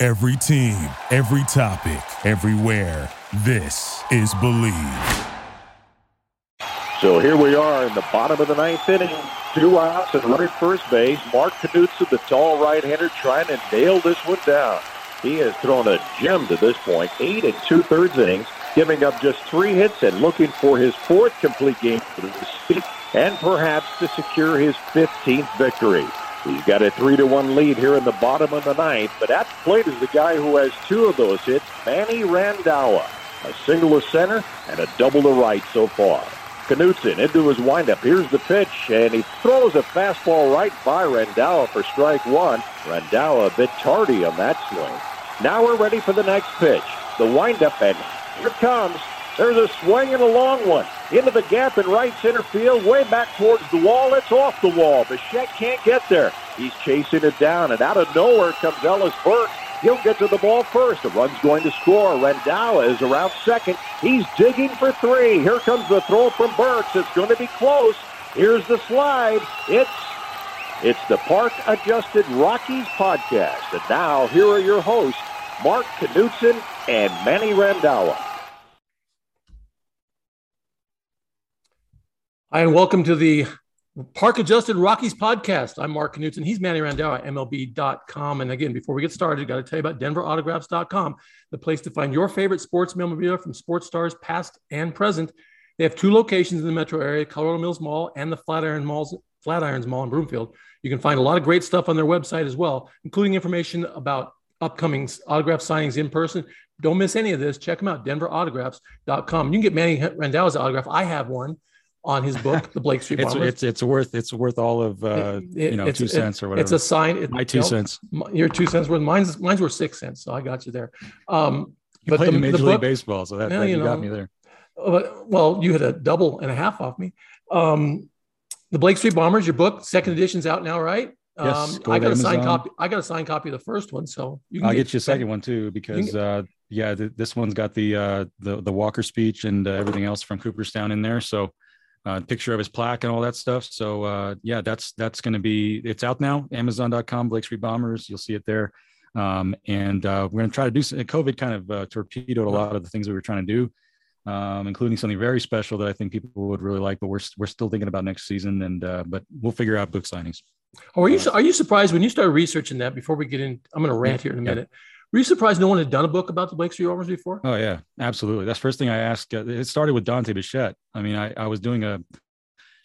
Every team, every topic, everywhere. This is Believe. So here we are in the bottom of the ninth inning. Two outs and running first base. Mark Knudson, the tall right-hander, trying to nail this one down. He has thrown a gem to this point, eight and two-thirds innings, giving up just three hits and looking for his fourth complete game for the season and perhaps to secure his 15th victory. He's got a three to one lead here in the bottom of the ninth, but at plate is the guy who has two of those hits, Manny Randhawa. A single to center and a double to right so far. Knudson into his windup. Here's the pitch, and he throws a fastball right by Randhawa for strike one. Randhawa a bit tardy on that swing. Now we're ready for the next pitch. The windup, and here it comes. There's a swing and a long one. Into the gap in right center field, way back towards the wall. It's off the wall. Bichette can't get there. He's chasing it down, and out of nowhere comes Ellis Burks. He'll get to the ball first. The run's going to score. Randhawa is around second. He's digging for three. Here comes the throw from Burks. It's going to be close. Here's the slide. It's it's the Park Adjusted Rockies podcast. And now here are your hosts, Mark Knudson and Manny Randhawa. Hi, and welcome to the Park Adjusted Rockies podcast. I'm Mark Knudson. He's Manny Randhawa, MLB.com. And again, before we get started, got to tell you about DenverAutographs.com, the place to find your favorite sports memorabilia from sports stars past and present. They have two locations in the metro area, Colorado Mills Mall and the Flatiron Malls, Flatirons Mall in Broomfield. You can find a lot of great stuff on their website as well, including information about upcoming autograph signings in person. Don't miss any of this. Check them out, DenverAutographs.com. You can get Manny Randhawa's autograph. I have one on his book, The Blake Street it's, Bombers. it's it's worth it's worth all of uh, It- you know two cents or whatever. It's a sign. It, My two you know, cents. Your two cents worth. Mine's mine's worth six cents. So I got you there. Um, You played the- Major the League Baseball, so that, Yeah, that you you, got me there. uh, well, you had a double and a half off me. Um, the Blake Street Bombers, your book, second edition's out now, right? Yes, Um, go I got a signed copy. I got a signed copy of the first one, so you I'll get you a second one too because uh, yeah, th- this one's got the uh, the the Walker speech and uh, everything else from Cooperstown in there. So uh, picture of his plaque and all that stuff. So uh, yeah, that's that's going to be it's out now. Amazon.com, Blake Street Bombers. You'll see it there. Um, and uh, we're going to try to do some, COVID kind of uh, torpedoed a lot of the things we were trying to do. Um, including something very special that I think people would really like, but we're we're still thinking about next season, and uh, but we'll figure out book signings. Oh, are you are you surprised when you started researching that? Before we get in, I'm going to rant here in a Yeah. Were you surprised no one had done a book about the Blake Street Bombers before? Oh yeah, absolutely. That's the first thing I asked. Uh, it started with Dante Bichette. I mean, I, I was doing a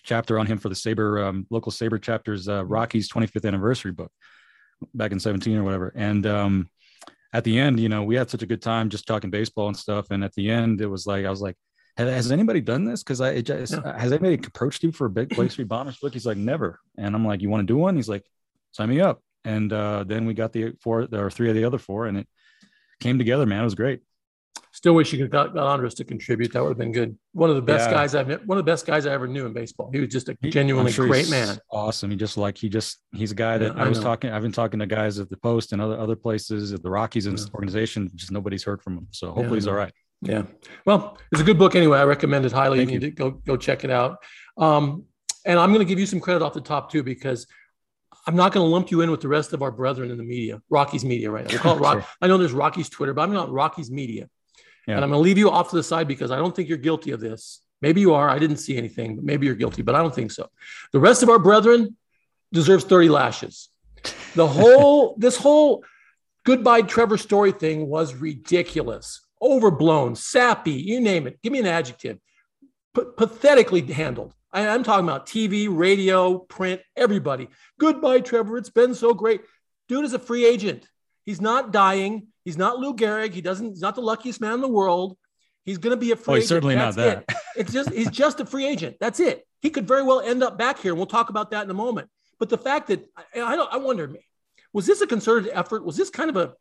chapter on him for the SABR um, local SABR chapters uh, Rockies 25th anniversary book back in 17 or whatever. And um, at the end, you know, we had such a good time just talking baseball and stuff. And at the end, it was like I was like, "Has- "Has anybody done this? Because I it just, Yeah. has anybody approached you for a big Blake Street Bombers book?" He's like, "Never." And I'm like, "You want to do one?" He's like, "Sign me up." And uh, then we got the four or three of the other four, and it came together. Man, it was great. Still wish you could got, got Andres to contribute. That would have been good. One of the best Yeah. guys I've met, one of the best guys I ever knew in baseball. He was just a genuinely sure great man. Awesome. He just like he just he's a guy that Yeah, I I was talking. I've been talking to guys at the Post and other other places at the Rockies and Yeah. organization. Just nobody's heard from him. So hopefully he's all right. Yeah. Well, it's a good book anyway. I recommend it highly. Thank you need you. to go go check it out. Um, and I'm going to give you some credit off the top too, because I'm not going to lump you in with the rest of our brethren in the media, Rocky's media, right now. We'll call it Rock. I know there's Rocky's Twitter, but I'm not Rocky's media. Yeah. And I'm going to leave you off to the side because I don't think you're guilty of this. Maybe you are. I didn't see anything, but maybe you're guilty, but I don't think so. The rest of our brethren deserves 30 lashes. The whole, this whole goodbye Trevor story thing was ridiculous, overblown, sappy, you name it. Give me an adjective. P- pathetically handled. I, I'm talking about TV, radio, print, everybody. Goodbye, Trevor. It's been so great. Dude is a free agent. He's not dying. He's not Lou Gehrig. He doesn't. He's not the luckiest man in the world. He's going to be a free. Oh, he's agent. certainly not that. it. It's just he's just a free agent. That's it. He could very well end up back here, and we'll talk about that in a moment. But the fact that I, I don't, I wonder, was this a concerted effort? Was this kind of a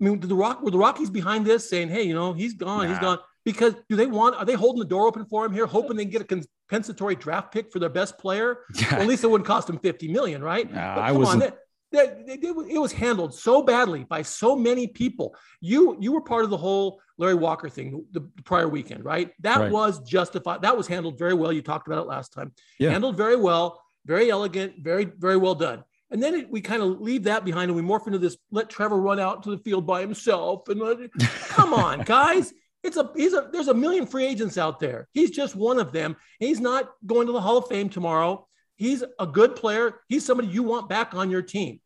I mean, the Rock were the Rockies behind this saying, "Hey, you know, he's gone, nah. he's gone." Because do they want? Are they holding the door open for him here, hoping they can get a compensatory draft pick for their best player? Yeah. Well, at least it wouldn't cost them fifty million, right? Nah, I was. That it was handled so badly by so many people. You you were part of the whole Larry Walker thing the, the prior weekend, right? That right. was justified. That was handled very well. You talked about it last time. Yeah. Handled very well, very elegant, very very well done. And then it, we kind of leave that behind and we morph into this let Trevor run out to the field by himself. And let, come on, guys. It's a he's a there's a million free agents out there. He's just one of them. He's not going to the Hall of Fame tomorrow. He's a good player. He's somebody you want back on your team.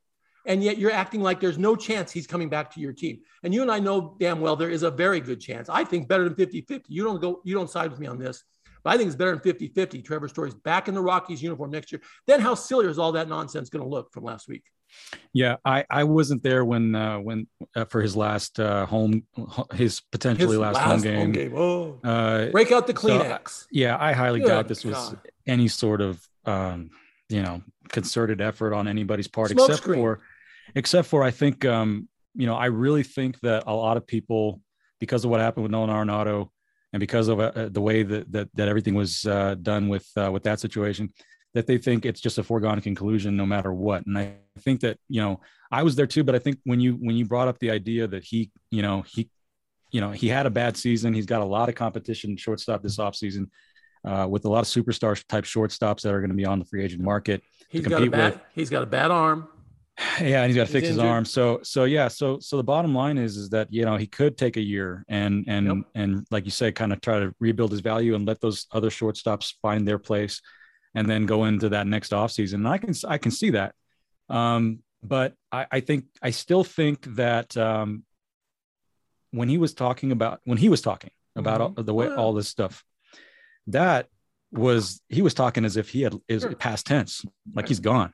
And yet you're acting like there's no chance he's coming back to your team. And you and I know damn well there is a very good chance. I think better than 50-50. You don't go, you don't side with me on this. But I think it's better than 50 50. Trevor Story's back in the Rockies uniform next year. Then how silly is all that nonsense going to look from last week? Yeah, I, I wasn't there when uh, when uh, for his last uh, home his potentially his last, last, home game. Home game. Oh, uh, break out the Kleenex. So, yeah, I highly Good doubt this God. was any sort of um, you know concerted effort on anybody's part, Smoke except screen. for except for I think um, you know I really think that a lot of people because of what happened with Nolan Arenado and because of uh, the way that, that, that everything was uh, done with uh, with that situation that they think it's just a foregone conclusion no matter what and i think that you know i was there too but i think when you when you brought up the idea that he you know he you know he had a bad season he's got a lot of competition shortstop this offseason uh, with a lot of superstar type shortstops that are going to be on the free agent market he's got a bad, with. he's got a bad arm yeah, and he's got to fix his arm. So so yeah, so so the bottom line is is that you know he could take a year and and yep. and like you say, kind of try to rebuild his value and let those other shortstops find their place, and then go into that next offseason. And I can I can see that. Um, but I, I think I still think that um, when he was talking about when he was talking about mm-hmm. all, the way all this stuff, that was he was talking as if he had is sure. past tense, like he's gone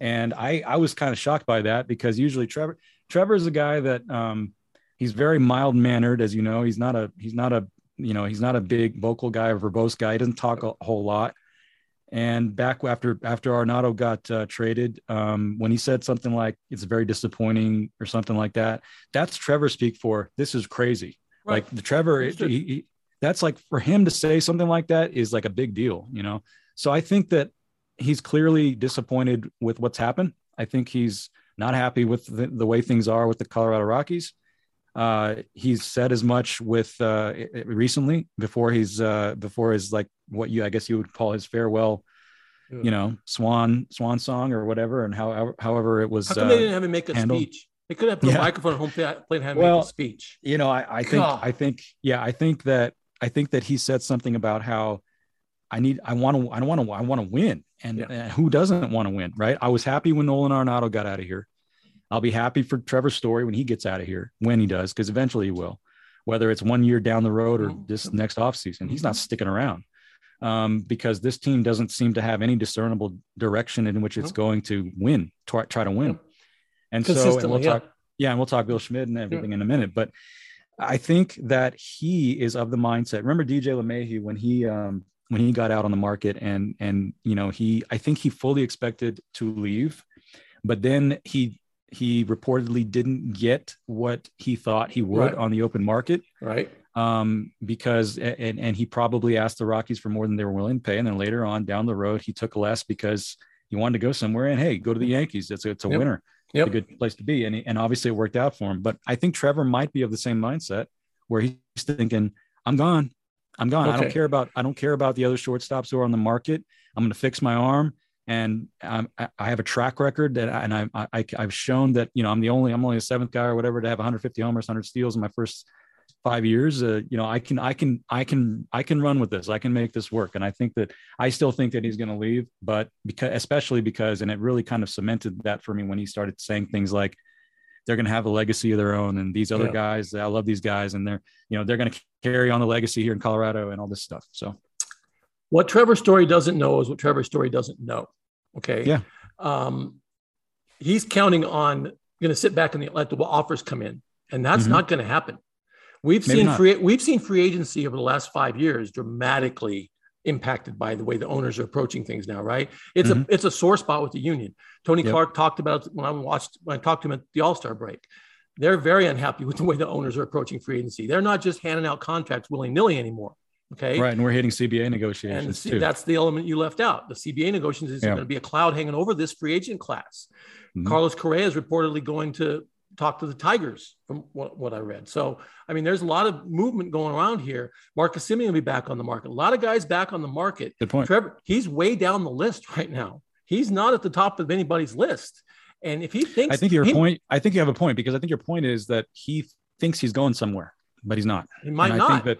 and I I was kind of shocked by that because usually Trevor Trevor is a guy that um, he's very mild mannered, as you know. He's not a he's not a you know he's not a big vocal guy or verbose guy. He doesn't talk a whole lot. And back after after Arenado got uh, traded, um, when he said something like "it's very disappointing" or something like that, that's Trevor speak for this is crazy. Right. Like the Trevor, he, he, that's like for him to say something like that is like a big deal, you know. So I think that he's clearly disappointed with what's happened. I think he's not happy with the, the way things are with the Colorado Rockies. Uh, he's said as much with uh, recently before he's uh, before his like what you I guess you would call his farewell, you know, swan swan song or whatever, and however however it was. How come they uh, didn't have him make a handled. speech? They could have put yeah. a microphone at home plate have well, make a speech. You know, I, I think God. I think yeah, I think that I think that he said something about how I need I want to I don't want to I want to win and, yeah. and who doesn't want to win, right? I was happy when Nolan Arenado got out of here. I'll be happy for Trevor Story when he gets out of here, when he does, because eventually he will. Whether it's one year down the road or this next offseason, he's not sticking around um, because this team doesn't seem to have any discernible direction in which it's going to win, try, try to win. And so, and we'll yeah. talk, yeah, and we'll talk Bill Schmidt and everything yeah. in a minute. But I think that he is of the mindset. Remember DJ LeMahieu when he um, when he got out on the market and and you know he I think he fully expected to leave, but then he he reportedly didn't get what he thought he would right. on the open market. Right. Um, because and and he probably asked the Rockies for more than they were willing to pay, and then later on down the road he took less because he wanted to go somewhere. And hey, go to the Yankees. It's a, it's a yep. winner. Yep. It's a good place to be. And he, and obviously it worked out for him. But I think Trevor might be of the same mindset where he's thinking, I'm gone. I'm gone. Okay. I don't care about I don't care about the other shortstops who are on the market. I'm going to fix my arm, and I'm, I have a track record that, I, and I, I I've shown that you know I'm the only I'm only a seventh guy or whatever to have 150 homers, 100 steals in my first five years. Uh, you know I can I can I can I can run with this. I can make this work, and I think that I still think that he's going to leave, but because especially because and it really kind of cemented that for me when he started saying things like they're going to have a legacy of their own. And these other yeah. guys, I love these guys, and they're you know they're going to carry on the legacy here in Colorado and all this stuff. So, what Trevor Story doesn't know is what Trevor Story doesn't know. Okay. Yeah. Um, he's counting on going to sit back and let the offers come in, and that's mm-hmm. not going to happen. We've Maybe seen not. free we've seen free agency over the last five years dramatically impacted by the way the owners are approaching things now, right? It's mm-hmm. a it's a sore spot with the union. Tony yep. Clark talked about when I watched when I talked to him at the All Star break. they're very unhappy with the way the owners are approaching free agency. They're not just handing out contracts willy nilly anymore. Okay. Right. And we're hitting CBA negotiations. And too. that's the element you left out. The CBA negotiations is yeah. going to be a cloud hanging over this free agent class. Mm-hmm. Carlos Correa is reportedly going to talk to the Tigers from what, what I read. So, I mean, there's a lot of movement going around here. Marcus Semien will be back on the market. A lot of guys back on the market. Good point. Trevor, he's way down the list right now. He's not at the top of anybody's list. And if he thinks, I think your he, point, I think you have a point because I think your point is that he thinks he's going somewhere, but he's not. He might and not. I think that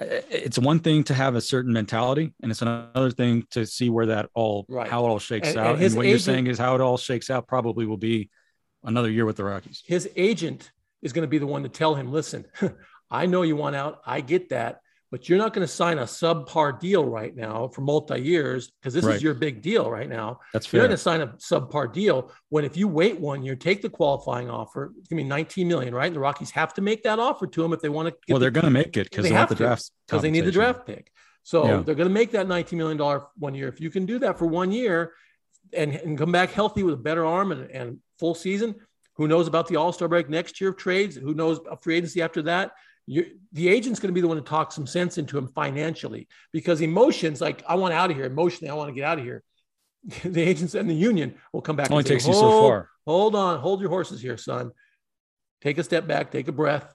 uh, it's one thing to have a certain mentality, and it's another thing to see where that all, right. how it all shakes and, out. And, and what agent, you're saying is how it all shakes out probably will be another year with the Rockies. His agent is going to be the one to tell him, listen, I know you want out. I get that but you're not going to sign a subpar deal right now for multi years because this right. is your big deal right now. That's fair. You're going to sign a subpar deal when if you wait one year, take the qualifying offer, it's going to be 19 million, right? And the Rockies have to make that offer to him if they want to. well, they're going to make it because they, they have the draft because they need the draft pick. So yeah. they're going to make that 19 million dollar one year. If you can do that for one year and, and come back healthy with a better arm and, and full season, who knows about the All Star break next year of trades? Who knows a free agency after that? you the agent's going to be the one to talk some sense into him financially because emotions like I want out of here emotionally I want to get out of here. the agents and the union will come back. Only say, takes you so far. Hold on, hold your horses here, son. Take a step back, take a breath.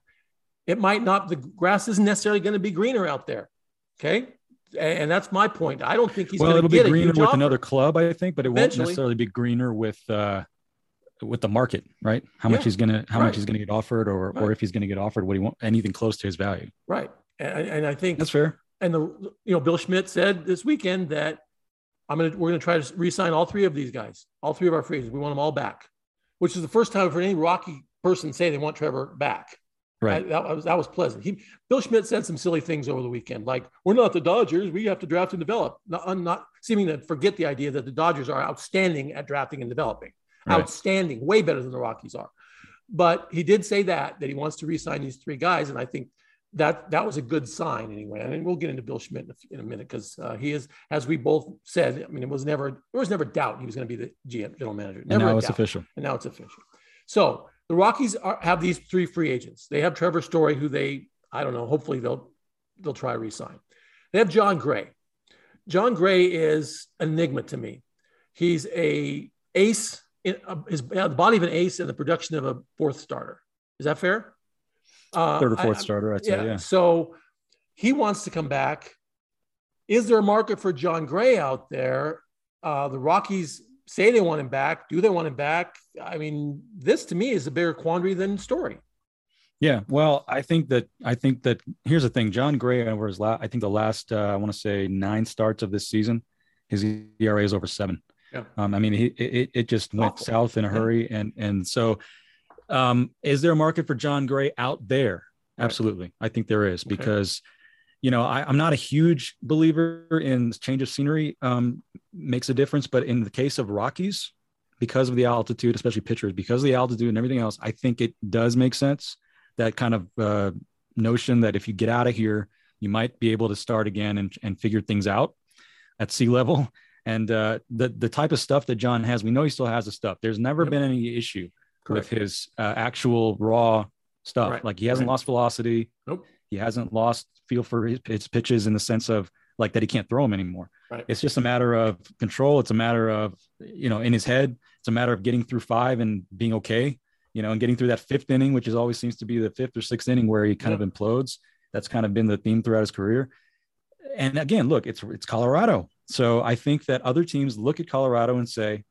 It might not. The grass isn't necessarily going to be greener out there. Okay, and that's my point. I don't think he's well. It'll be greener with offer. another club, I think, but it Eventually. won't necessarily be greener with uh, with the market, right? How yeah. much he's gonna how right. much he's gonna get offered, or right. or if he's gonna get offered what he want anything close to his value. Right, and, and I think that's fair. And the you know Bill Schmidt said this weekend that I'm gonna we're gonna try to re-sign all three of these guys, all three of our free agents. We want them all back, which is the first time for any Rocky person say they want Trevor back. Right. I, that was that was pleasant. He Bill Schmidt said some silly things over the weekend, like we're not the Dodgers. We have to draft and develop. Not, not seeming to forget the idea that the Dodgers are outstanding at drafting and developing right. outstanding, way better than the Rockies are. But he did say that that he wants to re-sign these three guys, and I think that that was a good sign anyway. And we'll get into Bill Schmidt in a, in a minute because uh, he is, as we both said, I mean, it was never there was never doubt he was going to be the GM general manager. Never and now it's doubt. official. And now it's official. So the Rockies are, have these three free agents. They have Trevor Story, who they I don't know. Hopefully they'll they'll try re-sign. They have Jon Gray. Jon Gray is enigma to me. He's a ace in, uh, his uh, the body of an ace and the production of a fourth starter. Is that fair? Uh, Third or fourth I, starter, I'd yeah, say. Yeah. So he wants to come back. Is there a market for Jon Gray out there? Uh, the Rockies say they want him back. Do they want him back? I mean, this to me is a bigger quandary than Story. Yeah, well, I think that I think that here's the thing. Jon Gray over his last, I think the last, uh, I want to say nine starts of this season, his ERA is over seven. Yeah. Um, I mean, it, it, it just went Awful. south in a hurry. And, and so, um, is there a market for Jon Gray out there? Absolutely. I think there is because, you know, I, am not a huge believer in change of scenery um, makes a difference, but in the case of Rockies, because of the altitude, especially pitchers, because of the altitude and everything else, I think it does make sense. That kind of uh, notion that if you get out of here, you might be able to start again and, and figure things out at sea level. And uh, the the type of stuff that Jon has, we know he still has the stuff. There's never yep. been any issue Correct. with his uh, actual raw stuff. Right. Like he hasn't right. lost velocity. Nope. He hasn't lost feel for his, his, pitches in the sense of like that he can't throw them anymore. Right. It's just a matter of control. It's a matter of you know in his head. It's a matter of getting through five and being okay. You know, and getting through that fifth inning, which is always seems to be the fifth or sixth inning where he kind yep. of implodes. That's kind of been the theme throughout his career. And again, look, it's it's Colorado. So I think that other teams look at Colorado and say,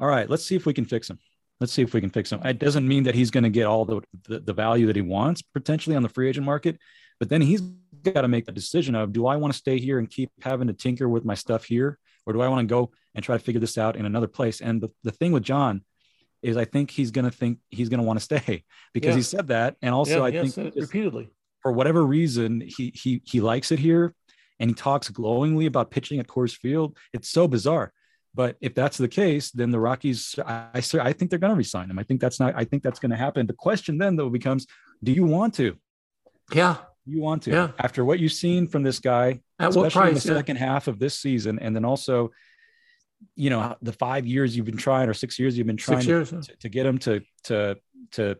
all right, let's see if we can fix him. Let's see if we can fix him. It doesn't mean that he's going to get all the, the, the value that he wants potentially on the free agent market, but then he's got to make the decision of do I want to stay here and keep having to tinker with my stuff here, or do I want to go and try to figure this out in another place? And the, the thing with Jon is I think he's going to think he's going to want to stay because yeah. he said that. And also, yeah, I think repeatedly for whatever reason, he, he, he likes it here and he talks glowingly about pitching at Coors Field. It's so bizarre. But if that's the case, then the Rockies, I, I, I think they're going to resign him. I think that's not, I think that's going to happen. The question then though becomes, do you want to? Yeah. You want to, yeah. after what you've seen from this guy, at especially price, in the yeah. second half of this season. And then also, you know, the five years you've been trying or six years you've been trying years, to, yeah. to, to get him to, to, to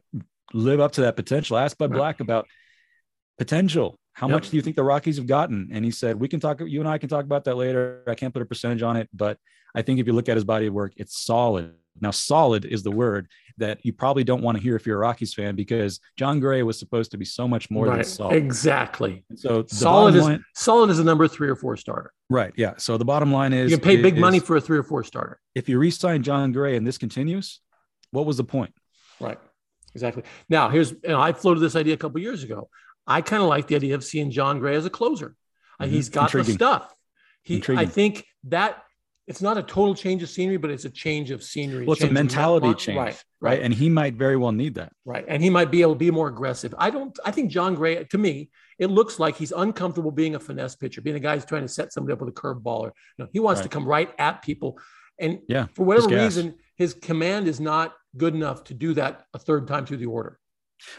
live up to that potential. Ask Bud Right. Black about potential. How Yep. much do you think the Rockies have gotten? And he said, we can talk, you and I can talk about that later. I can't put a percentage on it, but I think if you look at his body of work, it's solid. Now, solid is the word that you probably don't want to hear if you're a Rockies fan because Jon Gray was supposed to be so much more than solid. Exactly. And so Solid is line, solid is a number three or four starter. right. Yeah. So the bottom line is You can pay big is money for a three or four starter. if you re-sign Jon Gray and this continues, what was the point? Right. Exactly. Now, here's, you know, I floated this idea a couple years ago. I kind of like the idea of seeing Jon Gray as a closer. Uh, Mhm. He's got Intriguing. the stuff. He, I think that it's not a total change of scenery, but it's a change of scenery. Well, it's a mentality change, Right. right? And he might very well need that. Right. And he might be able to be more aggressive. I don't, I think John Gray, to me, it looks like he's uncomfortable being a finesse pitcher, being a guy who's trying to set somebody up with a curveball or, you know, he wants to come right at people. And Yeah, for whatever reason, his command is not good enough to do that a third time through the order.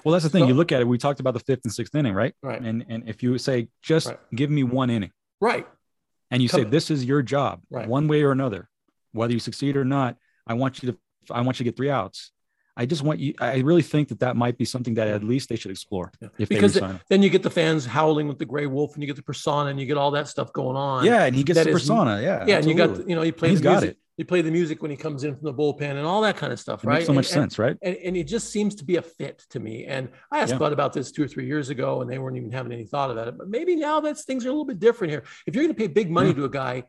Well, that's the thing. So- you look at it. We talked about the fifth and sixth inning, right? Right. And and if you say just Right. give me one inning, Right. and you say Come- this is your job, Right. one way or another, whether you succeed or not, I want you to I want you to get three outs. I just want you. I really think that that might be something that at least they should explore Yeah. if because they then you get the fans howling with the gray wolf and you get the persona and you get all that stuff going on. Yeah, and he gets that the is- persona. Yeah, Yeah. And you got, you know, he plays. He's the got music. it. You play the music when he comes in from the bullpen and all that kind of stuff, It right? makes so much And- and- sense, right? and, and it just seems to be a fit to me. And I asked Yeah. Bud about this two or three years ago, and they weren't even having any thought about it. But maybe now that things are a little bit different here. If you're going to pay big money Yeah. to a guy,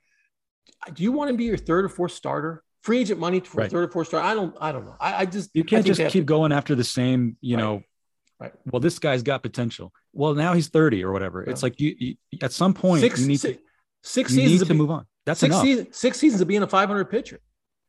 do you want him to be your third or fourth starter? Free agent money for a Right. third or fourth starter? I don't. I don't know. I, I just You can't just keep to- going after the same, you Right. know. Right. Well, this guy's got potential. Well, now he's 30 or whatever. It's like you, you at some point six, you need six, to, six you need seasons to move on. That's six, enough. season, six seasons of being a 500 pitcher.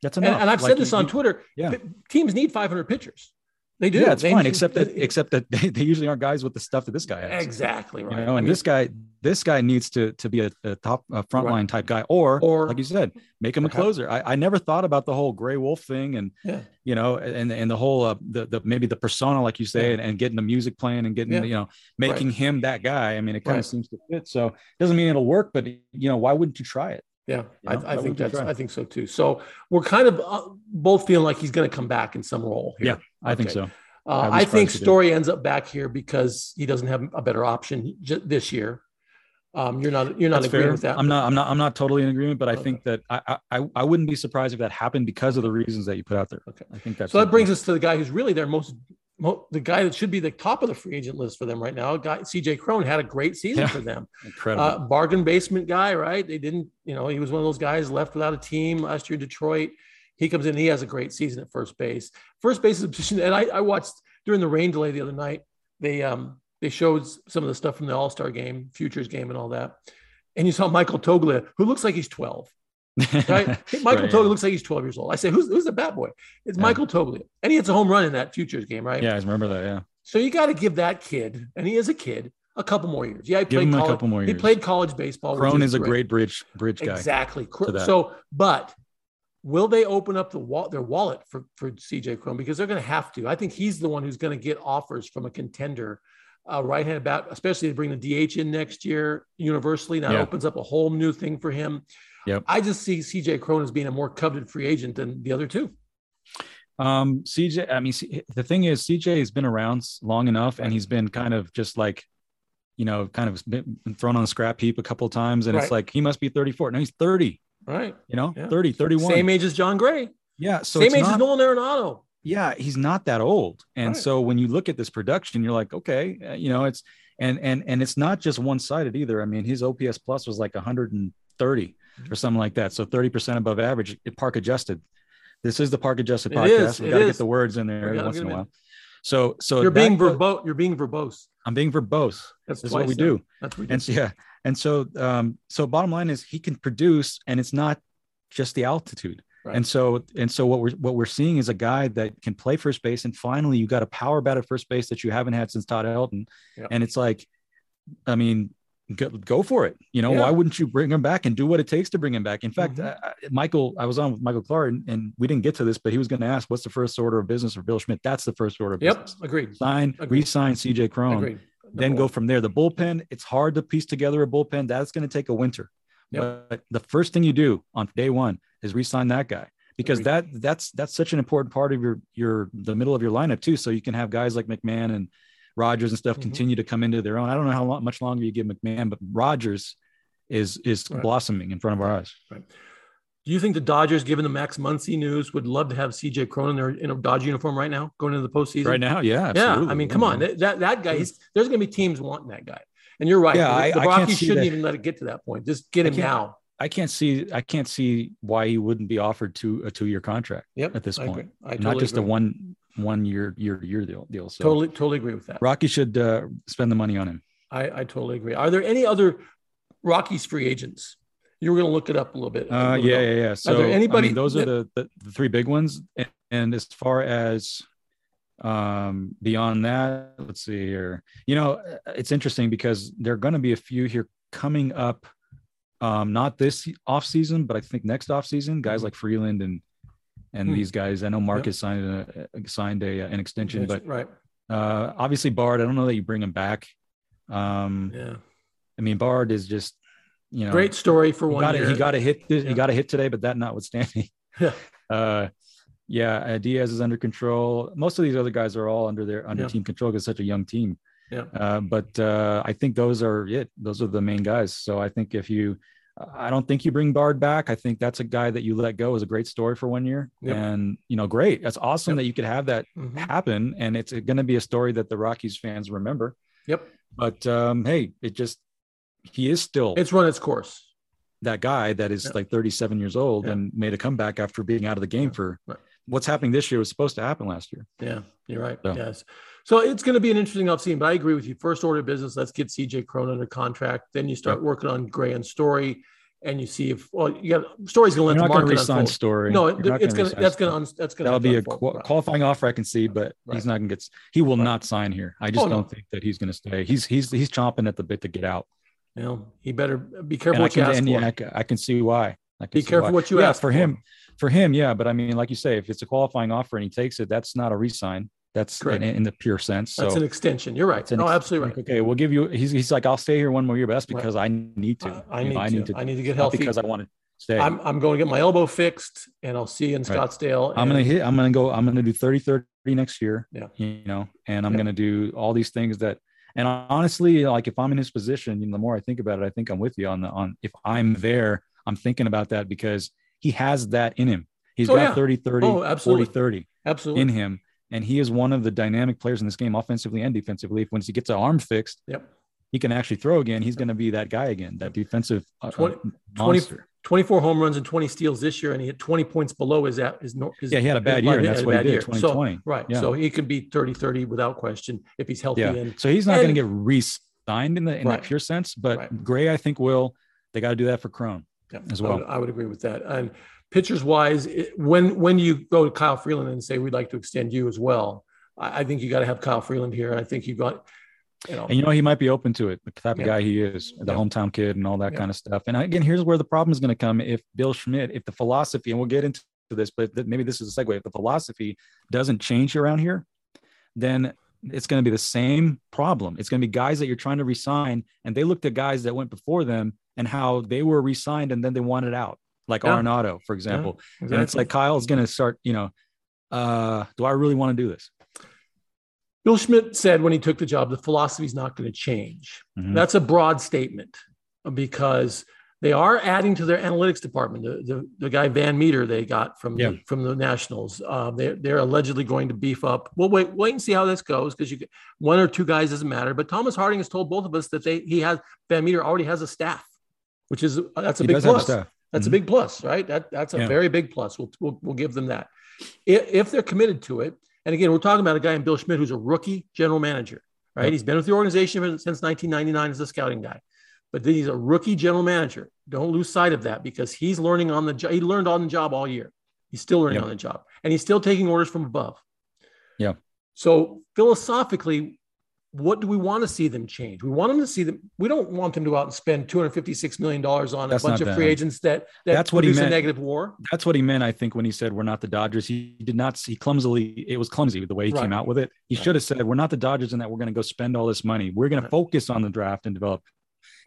That's And, enough. and I've Like, said this you- on you- Twitter. Yeah. Teams need 500 pitchers. They do. Yeah, it's They fine, need- except that except that they, they usually aren't guys with the stuff that this guy has. exactly You right. know, I and mean, this guy, this guy needs to to be a, a top a frontline Right. type guy, or, Or- like you said, make him a closer. I, I never thought about the whole gray wolf thing, and Yeah. you know, and and the whole uh, the the maybe the persona, like you say, Yeah. and, and getting the music playing and getting Yeah. you know making him that guy. I mean, it kind Right. of seems to fit. So doesn't mean it'll work, but you know, why wouldn't you try it? Yeah, You know, I, I think that's? I think so too. So we're kind of uh, both feeling like he's going to come back in some role. Here. Yeah, I think so. Uh, I think surprised if he did. Story ends up back here because he doesn't have a better option j- this year. Um, you're not you're not That's agreeing fair. with that. I'm not. I'm not. I'm not totally in agreement, but I Okay. think that I, I I wouldn't be surprised if that happened because of the reasons that you put out there. Okay. I think that's So that brings us to the guy who's really their most, mo- the guy that should be the top of the free agent list for them right now. Guy CJ Cron had a great season Yeah. for them. incredible. Uh, bargain basement guy, right? They didn't, you know, he was one of those guys left without a team last year in Detroit. He comes in, he has a great season at first base. First base is a position, and I, I watched during the rain delay the other night. They um they showed some of the stuff from the All Star game, Futures game, and all that. And you saw Michael Toglia, who looks like he's 12, right? Michael Right, yeah. looks like he's 12 years old. I say, who's who's the bat boy? It's Yeah. Michael Toglia, and he hits a home run in that Futures game, right? Yeah, I remember that. Yeah. So you got to give that kid, and he is a kid, a couple more years. Yeah, he Give played him a college. couple more He years. played college baseball. Crone is a great bridge bridge guy. Exactly. That. So, but will they open up the wa- their wallet for for CJ Cron because they're going to have to? I think he's the one who's going to get offers from a contender, uh, right hand bat, especially to bring the DH in next year universally. Now it Yeah. opens up a whole new thing for him. Yep. I just see CJ Cron as being a more coveted free agent than the other two. Um, CJ, I mean, C- the thing is, CJ has been around long enough, and he's been kind of just like, you know, kind of been thrown on the scrap heap a couple of times, and Right. it's like he must be 34. No, he's 30. Right. You know, Yeah. 30, 31. Same age as Jon Gray. yeah. So Same age not, as Nolan Arenado. yeah, he's not that old, and Right. so when you look at this production, you're like, okay, uh, you know, it's and and and it's not just one sided either. I mean, his OPS plus was like 130 Mm-hmm. Or something like that, so 30 percent above average, park adjusted. This is the park adjusted It podcast. is, we got to get the words in there every once in a in. while. So so You're being verbose. You're being verbose. I'm being verbose. That's This is what we do. That's what we do. And so, yeah, and so um, so bottom line is he can produce, and it's not just the altitude. Right. And so and so what we're what we're seeing is a guy that can play first base, and finally you got a power bat at first base that you haven't had since Todd Helton, Yep. and it's like, I mean. Go, go for it. You know, Yeah. why wouldn't you bring him back and do what it takes to bring him back? In fact, Mhm. I, Michael, I was on with Michael Clark and, and we didn't get to this, but he was going to ask, what's the first order of business for Bill Schmidt? That's the first order of Yep. business. Agreed. Sign, Agreed. re-sign CJ Cron Agreed. then Number go from there. The bullpen, it's hard to piece together a bullpen. That's going to take a winter. Yep. But the first thing you do on day one is re-sign that guy because that that's that's such an important part of your your the middle of your lineup too. So you can have guys like McMahon and Rodgers and stuff Mhm. continue to come into their own. I don't know how long, much longer you give McMahon, but Rodgers is is Right. blossoming in front of our eyes. Do you think the Dodgers, given the Max Muncy news, would love to have CJ Cronin there in a Dodger uniform right now, going into the postseason? Right now, yeah, Yeah. I mean, come on, that that, that guy. He's, there's going to be teams wanting that guy, and you're right. Yeah, the, I- the Rockies shouldn't that- even let it get to that point. Just get him now. I can't see I can't see why he wouldn't be offered to a two year contract Yep, at this I point, agree. I not totally just a one one year year to year deal deal. So Totally, totally agree with that. Rocky should uh, spend the money on him. I, I totally agree. Are there any other Rockies free agents? You were going to look it up a little bit. a Uh, yeah, yeah, yeah. So there I anybody mean, those that- are the, the the three big ones. And, and as far as um beyond that, let's see here. You know, it's interesting because there are going to be a few here coming up. Um, not this off season, but I think next off season, guys like Freeland and and Hmm. these guys. I know Mark Yep. has signed a signed a an extension, but right. uh, obviously Bard. I don't know that you bring him back. Um, Yeah. I mean, Bard is just you know Great story for he one got year. a, he got a hit. He Yeah. got a hit today, but that notwithstanding, Yeah. uh, yeah, uh, Diaz is under control. Most of these other guys are all under their under Yeah. team control because such a young team. Yeah. Uh, but uh, I think those are it. Those are the main guys. So I think if you, I don't think you bring Bard back. I think that's a guy that you let go is a great story for one year, Yep. and you know, great. That's awesome Yep. that you could have that Mhm. happen, and it's going to be a story that the Rockies fans remember. Yep. But um, hey, it just he is still It's run its course. that guy that is Yeah. like 37 years old and made a comeback after being out of the game for Right. what's happening this year was supposed to happen last year. Yeah, you're right. So- Yes. So it's going to be an interesting offseason, but I agree with you. First order of business, let's get CJ Cronin under contract. Then you start working on Gray and Story, and you see if well, you got Story's going to You're let not the going to market resign story. No, it, it's going to that's going to that's going to That'll be a qu- qualifying offer I can see, but Right. he's not going to get. He will Right. not sign here. I just Oh, don't think that he's going to stay. He's he's he's chomping at the bit to get out. You know, he better uh, be And careful I what you ask and for. yeah, I ca- I can see why. I can Be see careful why. what you yeah, ask for. him. For him, yeah, but I mean, like you say, if it's a qualifying offer and he takes it, that's not a resign. That's in, in the pure sense. So That's an extension. You're right. No, ex- absolutely like, right. Okay, we'll give you. He's, he's like, I'll stay here one more year, but that's Right. because I need to. I, I need know, to. I need to get not healthy. because I want to stay. I'm I'm going to get my elbow fixed, and I'll see you in Right. Scottsdale. I'm gonna hit. I'm gonna go. I'm gonna do 30 30 next year. Yeah. You know, and I'm Yeah. gonna do all these things that. And honestly, like if I'm in his position, you know, the more I think about it, I think I'm with you on the on. If I'm there, I'm thinking about that because he has that in him. He's Oh, got yeah. 30 30, Oh, 40 absolutely. 30 absolutely. in him. And he is one of the dynamic players in this game, offensively and defensively. If once he gets an arm fixed, Yep. he can actually throw again. He's going to be that guy again, that defensive uh, uh, 20 24 home runs and 20 steals this year, and he hit 20 points below his his, his Yeah, he had a bad year, and that's what he did. 2020. So, right. Yeah. So he could be 30 30 without question if he's healthy. Yeah. And So he's not going to get re-signed in the in Right. that pure sense, but Right. Gray, I think, will. They got to do that for Cron. yeah, as I would, well. I would agree with that. And pitchers wise, it, when when you go to Kyle Freeland and say we'd like to extend you as well, I, I think you got to have Kyle Freeland here. I think you got, you know, And you know he might be open to it, the type Yeah. of guy he is, the Yeah. hometown kid, and all that Yeah. kind of stuff. And again, here's where the problem is going to come: if Bill Schmidt, if the philosophy, and we'll get into this, but maybe this is a segue. If the philosophy doesn't change around here, then it's going to be the same problem. It's going to be guys that you're trying to resign, and they looked at guys that went before them and how they were resigned and then they wanted out, like Yeah. Arenado, for example. And it's like Kyle's going to start, you know, uh, do I really want to do this? Bill Schmidt said when he took the job, the philosophy is not going to change. Mhm. That's a broad statement because they are adding to their analytics department. The, the, the guy Van Meter they got from Yeah. the, from the Nationals, uh, they're, they're allegedly going to beef up. We'll wait wait and see how this goes because you one or two guys doesn't matter. But Thomas Harding has told both of us that they he has Van Meter already has a staff, which is that's a He big plus. That's Mhm. a big plus, right? That that's a Yeah. very big plus. We'll, we'll we'll give them that if, if they're committed to it. And again, we're talking about a guy in Bill Schmidt who's a rookie general manager, right? Yep. He's been with the organization since 1999 as a scouting guy, but then he's a rookie general manager. Don't lose sight of that because he's learning on the job. He learned on the job all year. He's still learning Yep. on the job, and he's still taking orders from above. Yeah. So philosophically, what do we want to see them change? We want them to see them. We don't want them to go out and spend 256 million dollars on That's a bunch of free agents that that That's what he meant. negative war. That's what he meant, I think, when he said we're not the Dodgers. He did not see clumsily, it was clumsy the way he came out with it. He Right. should have said, We're not the Dodgers in that we're going to go spend all this money. We're going to focus on the draft and develop.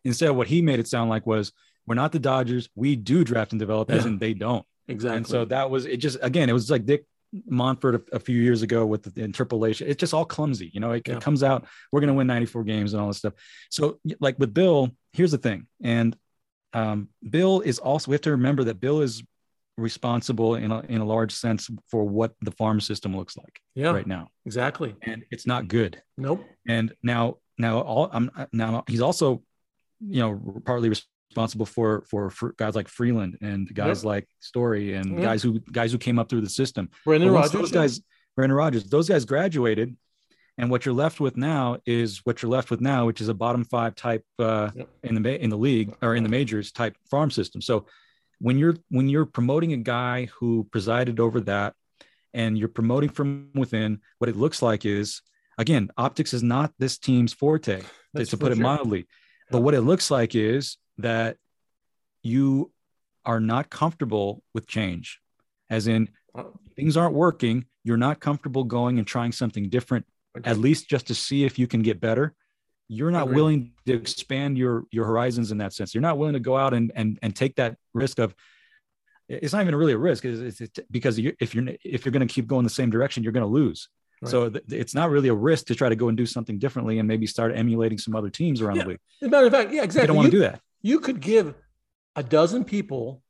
Instead, what he made it sound like was we're not the Dodgers. We do draft and develop, as Yeah. in they don't. exactly. And so that was it. Just again, it was like Dick Monfort a, a few years ago with the interpolation. It's just all clumsy. You know, it, Yeah. it comes out. We're going to win 94 games and all this stuff. So like with Bill, here's the thing, and um, Bill is also. We have to remember that Bill is responsible in a, in a large sense for what the farm system looks like yeah, right now, exactly. and it's not good. Nope. And now, now, all I'm now he's also, you know, partly responsible for for, for guys like Freeland and guys like Story and Yeah. guys who guys who came up through the system. Once Rodgers. those guys, Brendan Rodgers, those guys graduated, and what you're left with now is what you're left with now, which is a bottom five type uh, Yep. in the in the league or in the majors type farm system. So when you're when you're promoting a guy who presided over that, and you're promoting from within, what it looks like is again, optics is not this team's forte, That's to put it mildly. But what it looks like is that you are not comfortable with change, as in Oh. things aren't working. You're not comfortable going and trying something different, at least just to see if you can get better. You're not willing to expand your your horizons in that sense. You're not willing to go out and and and take that risk of. It's not even really a risk, it's, it's because you, if you're if you're going to keep going the same direction, you're going to lose. Right. So th- it's not really a risk to try to go and do something differently and maybe start emulating some other teams around Yeah, the league. As a matter of fact, yeah, They exactly. don't want to do that. You could give a dozen people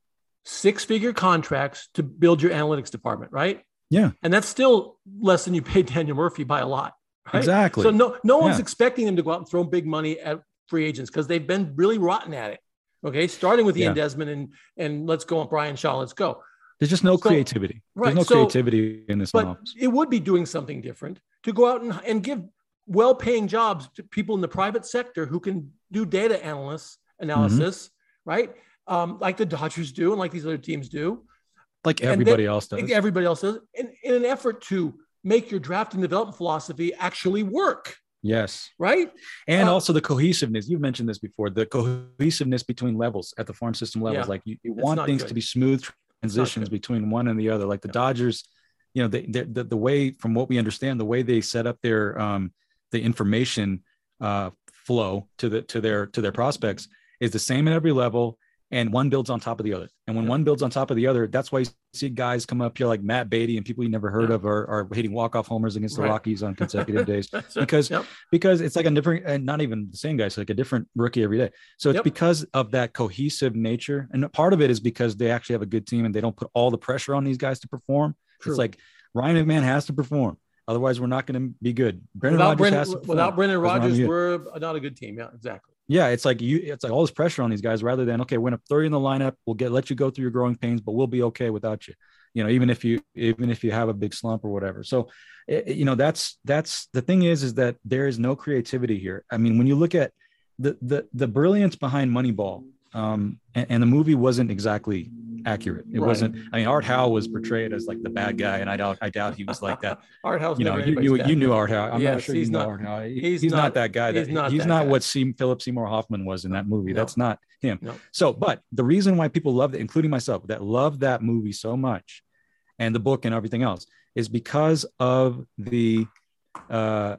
six figure contracts to build your analytics department, right? Yeah. And that's still less than you paid Daniel Murphy by a lot. Right? Exactly. So no, no one's Yeah. expecting them to go out and throw big money at free agents because they've been really rotten at it. Okay. Starting with Ian Yeah. Desmond and and let's go on Bryan Shaw, let's go. There's just no So- creativity. right, There's no so- creativity in this But office. it would be doing something different to go out and, and give well paying jobs to people in the private sector who can do data analysts analysis, Mm-hmm. right? Um, like the Dodgers do and like these other teams do. Like everybody then- else does. Everybody else does in, in an effort to make your draft and development philosophy actually work, Yes. right? And Uh, also the cohesiveness. You've mentioned this before. The cohesiveness between levels at the farm system levels. Yeah. Like you, you want things good. to be smooth transitions between one and the other. Like the Yeah. Dodgers, you know, they, they, the the way from what we understand, the way they set up their um the information uh flow to the to their to their prospects is the same at every level. And one builds on top of the other. And when Yeah. one builds on top of the other, that's why you see guys come up here like Matt Beaty and people you never heard Yeah. of are, are hitting walk-off homers against the Right. Rockies on consecutive days Because- yep. because it's like a different and not even the same guy it's like a different rookie every day so it's Yep. because of that cohesive nature and part of it is because they actually have a good team and they don't put all the pressure on these guys to perform True. it's like ryan mcmahon has to perform otherwise we're not going to be good brendan without rodgers Brendan, has to perform, without Brendan otherwise we're not Rodgers, gonna be good. we're not a good team. Yeah, exactly. Yeah it's like you it's like all this pressure on these guys rather than okay we're going to throw you in the lineup we'll get let you go through your growing pains but we'll be okay without you. You know even if you even if you have a big slump or whatever. So eh, eh, you know that's that's the thing is is that there is no creativity here. I mean when you look at the the the brilliance behind moneyball um and, and the movie wasn't exactly accurate it Right. wasn't i mean art howe was portrayed as like the bad guy and i doubt i doubt he was like that Art Howe, you know you, anybody's you, you knew art howe i'm Yes, not sure you he's know not- art howe He- he's he's, not, not- that guy that, he's not he's not guy. what C, philip seymour hoffman was in that movie No. that's not him No. so but the reason why people love it including myself that love that movie so much and the book and everything else is because of the uh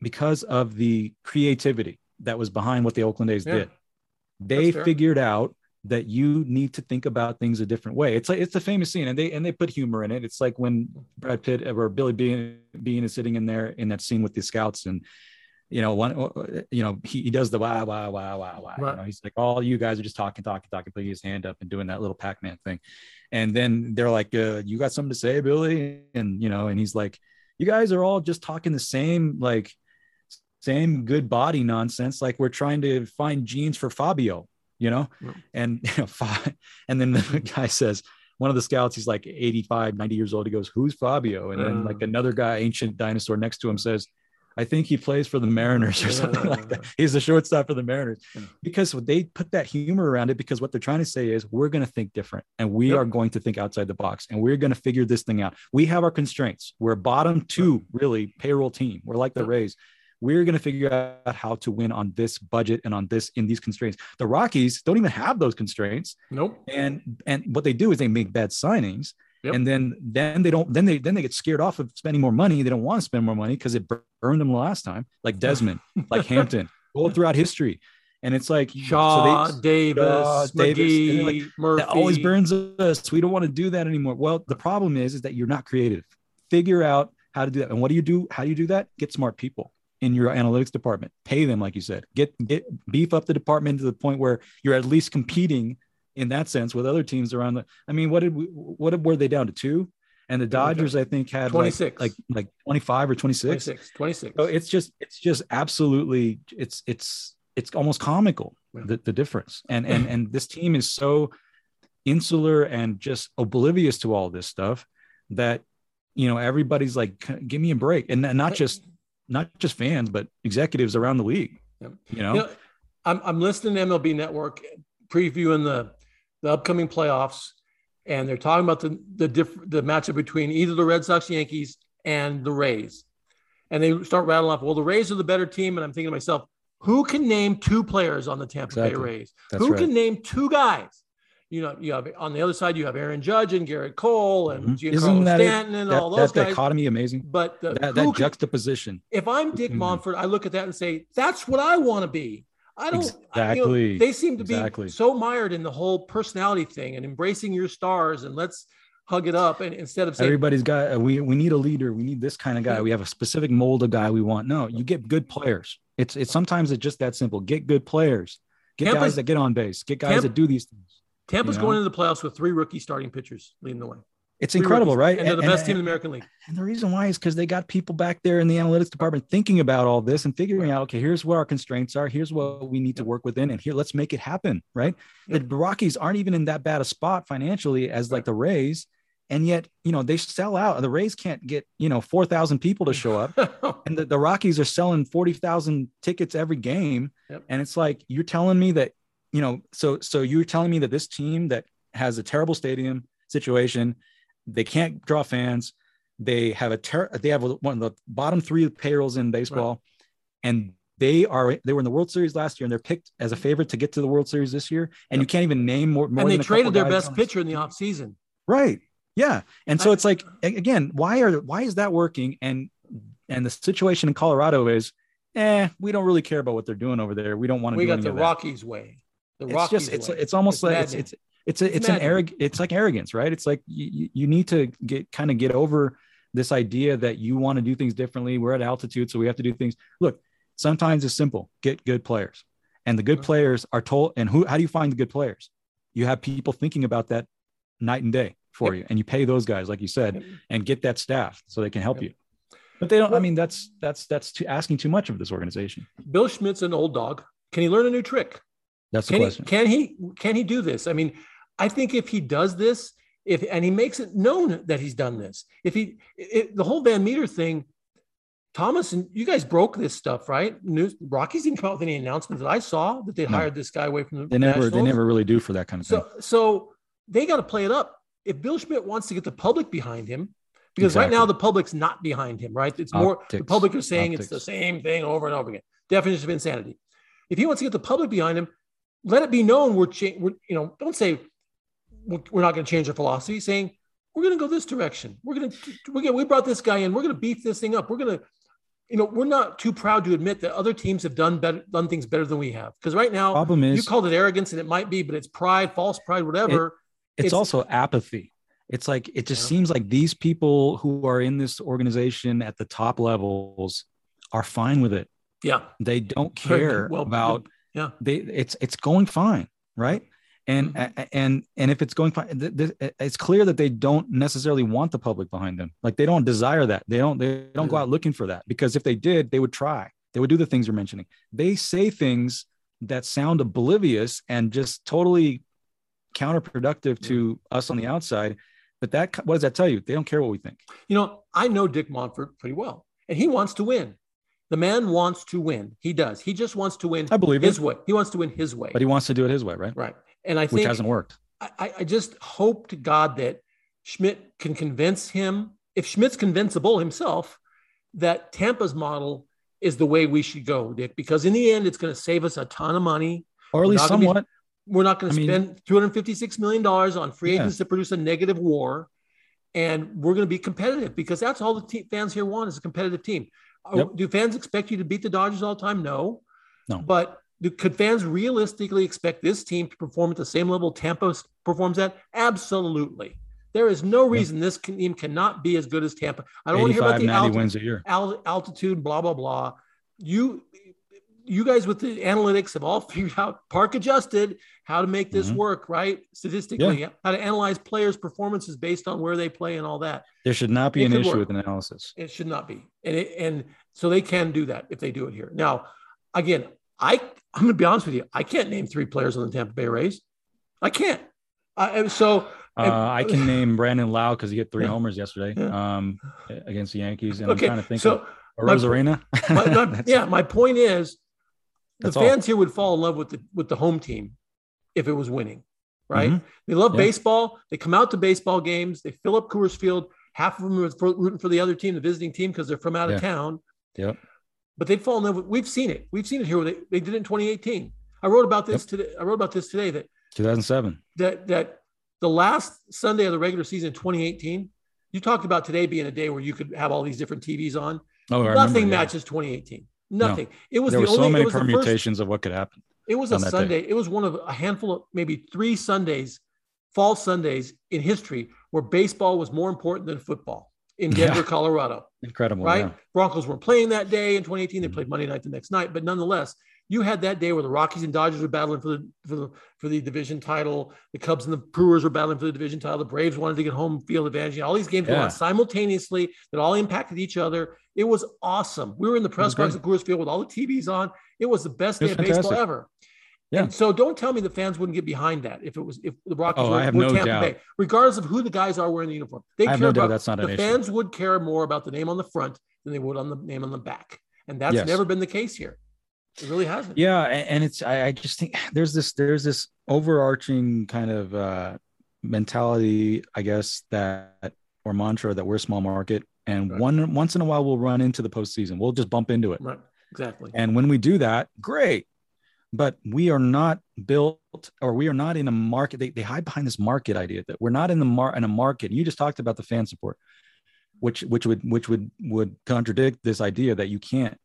because of the creativity that was behind what the oakland a's Yeah. did they figured out that you need to think about things a different way. It's like it's a famous scene and they and they put humor in it. It's like when brad pitt or billy beane beane is sitting in there in that scene with the scouts and you know one you know he, he does the wow wow wow wow wow Right. you know, he's like all you guys are just talking talking talking putting his hand up and doing that little pac-man thing. And then they're like uh, you got something to say billy? And you know and he's like you guys are all just talking the same like same good body nonsense like we're trying to find genes for fabio you know? Yeah. and you know, Fa- and then the guy says one of the scouts he's like 85 90 years old he goes who's fabio? And then Uh. like another guy ancient dinosaur next to him says i think he plays for the mariners or something like that. He's the shortstop for the mariners. Because they put that humor around it because what they're trying to say is we're going to think different and we Yep. are going to think outside the box and we're going to figure this thing out. We have our constraints. We're bottom two really payroll team. We're like the rays we're going to figure out how to win on this budget and on this in these constraints the rockies don't even have those constraints Nope. and and what they do is they make bad signings Yep. and then then they don't then they then they get scared off of spending more money they don't want to spend more money because it burned them the last time like desmond like hampton all throughout history And it's like Shaw, so they, Davis, Shaw, Davis, like, Murphy. that always burns us. We don't want to do that anymore. Well, the problem is, is that you're not creative. Figure out how to do that. And what do you do? How do you do that? Get smart people in your analytics department. Pay them, like you said. Get get beef up the department to the point where you're at least competing in that sense with other teams around the. I mean, what did we? What were they down to two? And the Dodgers, I think, had 26. like, like like 25 or 26. 26, 26. So it's just it's just absolutely it's it's it's almost comical Yeah. the, the difference. And and and this team is so insular and just oblivious to all this stuff that you know everybody's like give me a break and not just not just fans but executives around the league Yep. you know, You know, I'm, I'm listening to MLB Network previewing the, the upcoming playoffs, and they're talking about the the diff, the matchup between either the Red Sox, Yankees, and the Rays, and they start rattling off. Well, the Rays are the better team, and I'm thinking to myself, who can name two players on the Tampa Bay Rays? That's who right. can name two guys? You know, you have on the other side, you have Aaron Judge and Gerrit Cole and Mhm. Giancarlo that? Stanton and that, all that those guys. dichotomy amazing But the, that, that juxtaposition if I'm Dick Mhm. Monfort, I look at that and say, that's what I want to be. I don't I- you know, Exactly. they seem to be so mired in the whole personality thing and embracing your stars and let's hug it up. And instead of saying, everybody's got uh, we we need a leader we need this kind of guy we have a specific mold of guy we want no you get good players it's it's sometimes it's just that simple get good players get Tampa's- guys that get on base get guys Tampa- that do these things Tampa's you know? going into the playoffs with three rookie starting pitchers leading the way. it's Three incredible rookies. right And they're the best team in the American League. and the reason why is because they got people back there in the analytics department thinking about all this and figuring out okay here's where our constraints are here's what we need to work within and here let's make it happen right the rockies aren't even in that bad a spot financially as like the rays and yet you know they sell out the rays can't get you know 4000 people to show up and the, the rockies are selling 40000 tickets every game Yep. and it's like you're telling me that you know so so you're telling me that this team that has a terrible stadium situation they can't draw fans they have a ter- they have one of the bottom three payrolls in baseball and they are they were in the world series last year and they're picked as a favorite to get to the world series this year and you can't even name more, more and they traded their best pitcher in the offseason. Right. Yeah. And so I- it's like again, why are why is that working? And and the situation in Colorado is, eh, we don't really care about what they're doing over there. We don't want to We do got the. Rockies way. The It's Rockies just it's way. it's almost like it's maddening. it's it's a, It's it's, an arrogant it's like arrogance, right? It's like you, you- need to get kind of get over this idea that you want to do things differently. We're at altitude, so we have to do things. Look, sometimes it's simple. Get good players. And the good Mhm. players are told and who how do you find the good players? You have people thinking about that night and day for Yep. you and you pay those guys like you said and get that staff so they can help Yep. you. But they don't I mean that's that's that's too, asking too much of this organization. Bill Schmidt's an old dog. Can he learn a new trick? That's the Can he, can he can he do this? I mean, I think if he does this, if and he makes it known that he's done this, if he it, the whole Van Meter thing, Thomas and you guys broke this stuff, right? News Rockies didn't come out with any announcements that I saw that they No. hired this guy away from the they never they never really do for that kind of thing. So so they got to play it up. If Bill Schmidt wants to get the public behind him, because right now the public's not behind him, right? It's more the public are saying it's the same thing over and over again. Definition of insanity. If he wants to get the public behind him, let it be known we're, cha- we're you know, don't say we're not going to change our philosophy. Saying we're going to go this direction. We're going to we get we brought this guy in. We're going to beef this thing up. We're going to you know, we're not too proud to admit that other teams have done better, done things better than we have. Because right now, Problem is you called it arrogance, and it might be, but it's pride, false pride, whatever. it's, it's- also apathy. It's like it just Yeah. seems like these people who are in this organization at the top levels are fine with it. yeah, They don't care Well, about yeah. they it's it's going fine, right? And Mm-hmm. and and if it's going fine, it's clear that they don't necessarily want the public behind them. Like they don't desire that. They don't they don't go out looking for that because if they did, they would try. They would do the things you're mentioning. They say things that sound oblivious and just totally counterproductive to us on the outside. But that what does that tell you? They don't care what we think. You know, I know Dick Monfort pretty well, and he wants to win. The man wants to win. He does. He just wants to win I believe his it, way. He wants to win his way. but he wants to do it his way, right? right. And I think Which hasn't worked. I, I just hope to God that Schmidt can convince him, if Schmidt's convincible himself, that Tampa's model is the way we should go, Dick, because in the end, it's going to save us a ton of money. Or at least gonna be- somewhat. We're not going I to mean- spend $256 million on free Yeah. agents to produce a negative war. And we're going to be competitive because that's all the te- fans here want is a competitive team. Yep. Oh, do fans expect you to beat the Dodgers all the time? No. No. But could fans realistically expect this team to perform at the same level Tampa performs at? Absolutely. There is no reason this team cannot be as good as Tampa. I don't want to hear about the altitude, wins a year. altitude, blah blah blah. You, you guys with the analytics have all figured out, park adjusted, how to make this mm-hmm. work, right? Statistically, yeah. how to analyze players' performances based on where they play and all that. There should not be it an issue work. with analysis. It should not be, and it, and so they can do that if they do it here. Now, again, I I'm going to be honest with you. I can't name three players on the Tampa Bay Rays. I can't. I, so uh, I can name Brandon Lowe because he hit three homers yesterday yeah. um, against the Yankees, and okay, I'm trying to think so of my, yeah, my point is, the fans all. here would fall in love with the with the home team if it was winning, right? Mm-hmm. They love yeah. baseball. They come out to baseball games. They fill up Coors Field. Half of them are rooting for the other team, the visiting team, because they're from out of town. Yep. But they'd fall in love with. We've seen it. We've seen it here. They, they did it in 2018. I wrote about this yep. today. I wrote about this today. That 2007. That that the last Sunday of the regular season 2018, you talked about today being a day where you could have all these different TVs on. Oh, I Nothing remember, matches yeah. 2018. Nothing. No. It was there the were only, so many permutations first, of what could happen. It was a Sunday. Day. It was one of a handful of maybe three Sundays, fall Sundays in history where baseball was more important than football in Denver, yeah. Colorado. Incredible. Right? Yeah. Broncos weren't playing that day in 2018. They mm-hmm. played Monday night the next night, but nonetheless, you had that day where the Rockies and Dodgers were battling for the for the for the division title. The Cubs and the Brewers were battling for the division title. The Braves wanted to get home field advantage. All these games yeah. going on simultaneously that all impacted each other. It was awesome. We were in the press box at Coors Field with all the TVs on. It was the best day of baseball ever. Yeah. And so don't tell me the fans wouldn't get behind that if it was if the Rockies oh, were, I have no Tampa doubt. Bay, regardless of who the guys are wearing the uniform. They I care no about that's not the fans issue. would care more about the name on the front than they would on the name on the back, and that's yes. never been the case here. It really hasn't. Yeah, and it's I, I just think there's this there's this overarching kind of uh, mentality, I guess that or mantra that we're a small market, and right. one once in a while we'll run into the postseason. We'll just bump into it. Right. Exactly. And when we do that, great. But we are not built, or we are not in a market. They, they hide behind this market idea that we're not in the mar in a market. You just talked about the fan support, which which would which would would contradict this idea that you can't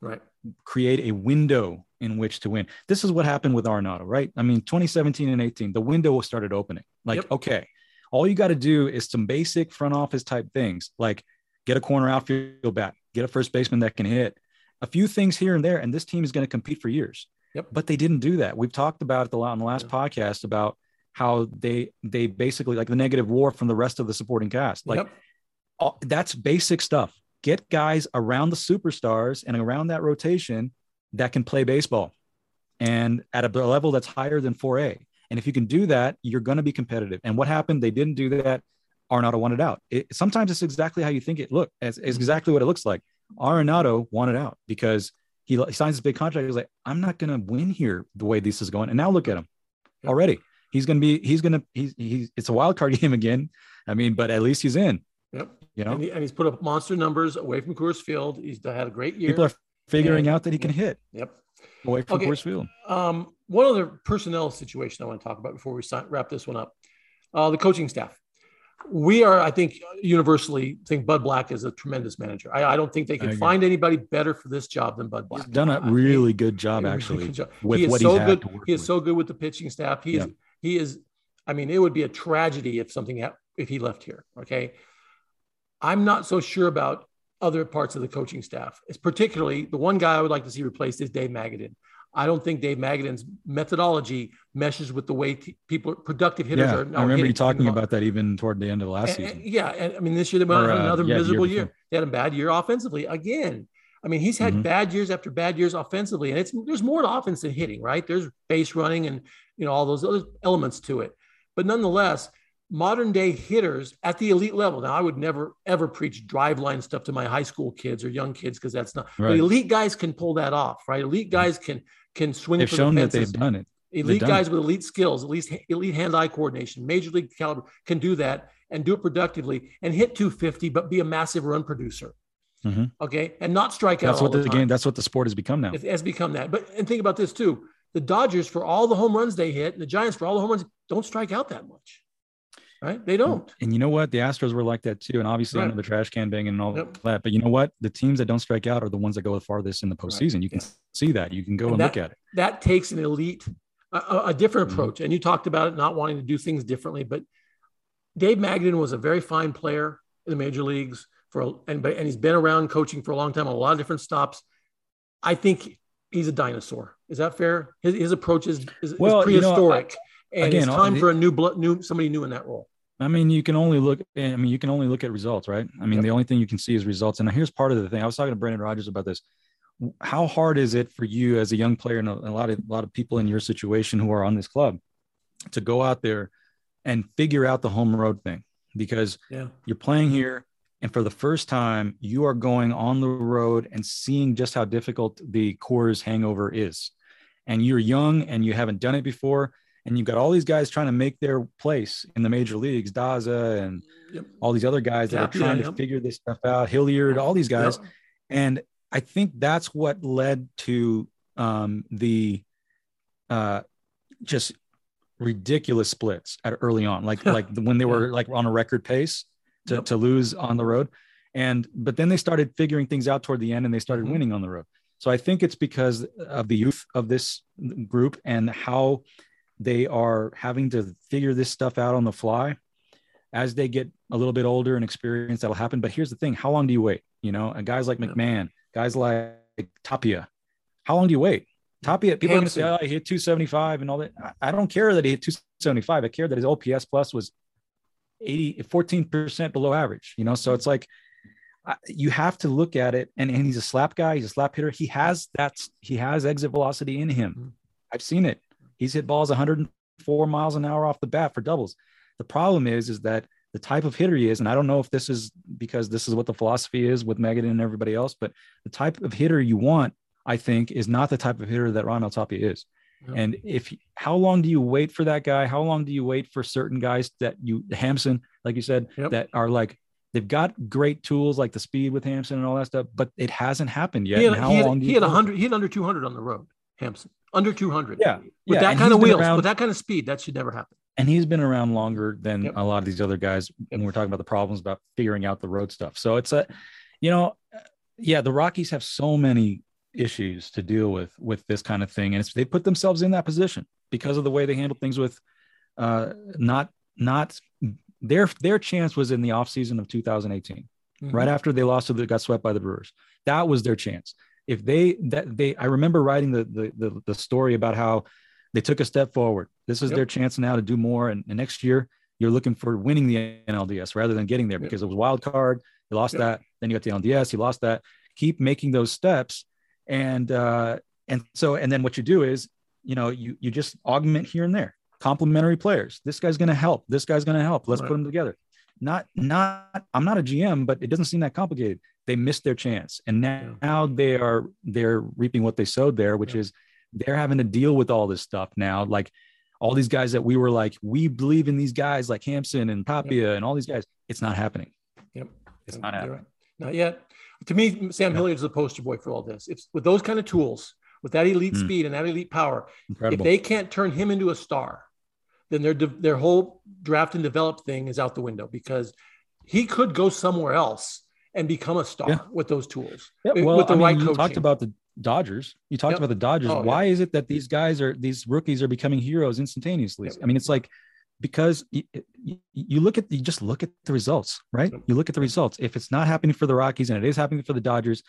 right create a window in which to win. This is what happened with Arenado, right? I mean, 2017 and 18, the window started opening. Like, yep. okay, all you got to do is some basic front office type things, like get a corner outfield bat, get a first baseman that can hit, a few things here and there, and this team is going to compete for years. Yep. But they didn't do that. We've talked about it a lot on the last podcast about how they they basically like the negative war from the rest of the supporting cast. Like yep. all, that's basic stuff get guys around the superstars and around that rotation that can play baseball and at a level that's higher than 4A. And if you can do that, you're going to be competitive. And what happened? They didn't do that. Arenado wanted out. It, sometimes it's exactly how you think it look. It's, it's exactly what it looks like. Arenado wanted out because he, he signs this big contract. He's like, I'm not going to win here the way this is going. And now look at him already. He's going to be, he's going to, he's, he's, it's a wild card game again. I mean, but at least he's in. Yep. You know, and, he, and, he's put up monster numbers away from Coors Field. He's had a great year. People are figuring out that he can hit. Yep. Away from okay. Coors Field. Um, one other personnel situation I want to talk about before we wrap this one up. Uh, the coaching staff. We are, I think, universally think Bud Black is a tremendous manager. I, I don't think they can find anybody better for this job than Bud Black. He's done a really good job, actually. Good job. With he is so good. He is with. so good with the pitching staff. He yeah. is. He is. I mean, it would be a tragedy if something ha- if he left here. Okay, I'm not so sure about other parts of the coaching staff. It's particularly the one guy I would like to see replaced is Dave Magadan. I don't think Dave Magadan's methodology meshes with the way t- people productive hitters yeah, are. I remember you talking about that even toward the end of the last and, season. And, yeah, and I mean this year they went uh, another yeah, miserable year, year. They had a bad year offensively again. I mean he's had mm-hmm. bad years after bad years offensively, and it's there's more to offense than hitting, right? There's base running and you know all those other elements to it, but nonetheless modern day hitters at the elite level. Now, I would never ever preach Driveline stuff to my high school kids or young kids because that's not. Right. But elite guys can pull that off, right? Elite guys can can swing. They've shown the that they've done it. Elite guys it. with elite skills, at least elite hand-eye coordination, major league caliber, can do that and do it productively and hit 250, but be a massive run producer. Mm-hmm. Okay, and not strike that's out. That's what the, the game. That's what the sport has become now. It has become that. But and think about this too: the Dodgers, for all the home runs they hit, and the Giants, for all the home runs, don't strike out that much. Right? They don't. And you know what? The Astros were like that too. And obviously, Right. under the trash can banging and all Yep. that. But you know what? The teams that don't strike out are the ones that go the farthest in the postseason. You can see that. You can go And and, look at it. That takes an elite, a, a- different Mhm. approach. And you talked about it not wanting to do things differently, but Dave Magadan was a very fine player in the major leagues for, a- and, and he's been around coaching for a long time on a lot of different stops. I think he's a dinosaur. Is that fair? His, his approach is, is, is Well, you know, prehistoric. and again, it's time the- for a new blood, new somebody new in that role. I mean, you can only look. Eh, I mean, you can only look at results, right? I mean, Yep. the only thing you can see is results. And here's part of the thing. I was talking to Brendan Rodgers about this. How hard is it for you as a young player and a, a lot of a lot of people in your situation who are on this club to go out there and figure out the home road thing? Because Yeah. you're playing here, and for the first time, you are going on the road and seeing just how difficult the Coors hangover is. And you're young and you haven't done it before, and you've got all these guys trying to make their place in the major leagues, Daza and Yep. all these other guys that are trying to yep. figure this stuff out, Hilliard, all these guys. Yep. And I think that's what led to um, the uh, just ridiculous splits at early on, like like when they were like on a record pace to, to lose on the road. And but then they started figuring things out toward the end and they started Mhm. winning on the road. So I think it's because of the youth of this group and how they are having to figure this stuff out on the fly. As they get a little bit older and experienced, that'll happen. But here's the thing: how long do you wait? You know, and guys like McMahon, guys like Tapia, how long do you wait? Tapia, people are going to say, "Oh, he hit 275 and all that." I- I don't care that he hit 275. I care that his OPS plus was 80, 14 percent below average. You know, so it's like you have to look at it. And, and he's a slap guy. He's a slap hitter. He has that. He has exit velocity in him. Mhm. I've seen it. He's hit balls 104 miles an hour off the bat for doubles. The problem is, is that the type of hitter he is, and I don't know if this is because this is what the philosophy is with Magadan and everybody else, but the type of hitter you want, I think, is not the type of hitter that Ron Tapia is. Yeah. And if how long do you wait for that guy? How long do you wait for certain guys that you Hampson, like you said, Yep. that are like they've got great tools like the speed with Hampson and all that stuff, but it hasn't happened yet. He had, how he had, long he had wait? 100, he had under 200 on the road, Hampson. Under 200. Yeah, With yeah, that and kind of wheels, around- with that kind of speed, that should never happen. and he's been around longer than Yep. a lot of these other guys when we're talking about the problems about figuring out the road stuff. So it's a, you know, yeah, the Rockies have so many issues to deal with with this kind of thing, and it's they put themselves in that position because of the way they handle things with, uh, not not their their chance was in the offseason of 2018 Mm-hmm. right after they lost to the got swept by the Brewers. That was their chance. If they that they I remember writing the the the, the story about how they took a step forward. This is Yep. their chance now to do more. And, and next year you're looking for winning the NLDS rather than getting there Yep. because it was wild card. You lost Yep. that, then you got the NLDS, you lost that. Keep making those steps. And uh and so and then what you do is you know you you just augment here and there complementary players this guy's going to help this guy's going to help let's Right. put them together not not i'm not a gm but it doesn't seem that complicated they missed their chance and now, Yeah. they are they're reaping what they sowed there which Yeah. is they're having to deal with all this stuff now like all these guys that we were like we believe in these guys like hampson and tapia and all these guys it's not happening Yep. it's not happening right. Not yet. To me, Sam Yeah. Hilliard is the poster boy for all this. If with those kind of tools, with that elite Mm. speed and that elite power, incredible if they can't turn him into a star, then their their whole draft and develop thing is out the window because he could go somewhere else and become a star Yeah. with those tools. Yeah, with- well, with the I mean, right you coaching. talked about the Dodgers. You talked Yep. about the Dodgers. Oh, yeah. Why is it that these guys are these rookies are becoming heroes instantaneously? Yep. I mean, it's like because you, you, you look at you just look at the results, right? Yep. You look at the results. If it's not happening for the Rockies and it is happening for the Dodgers,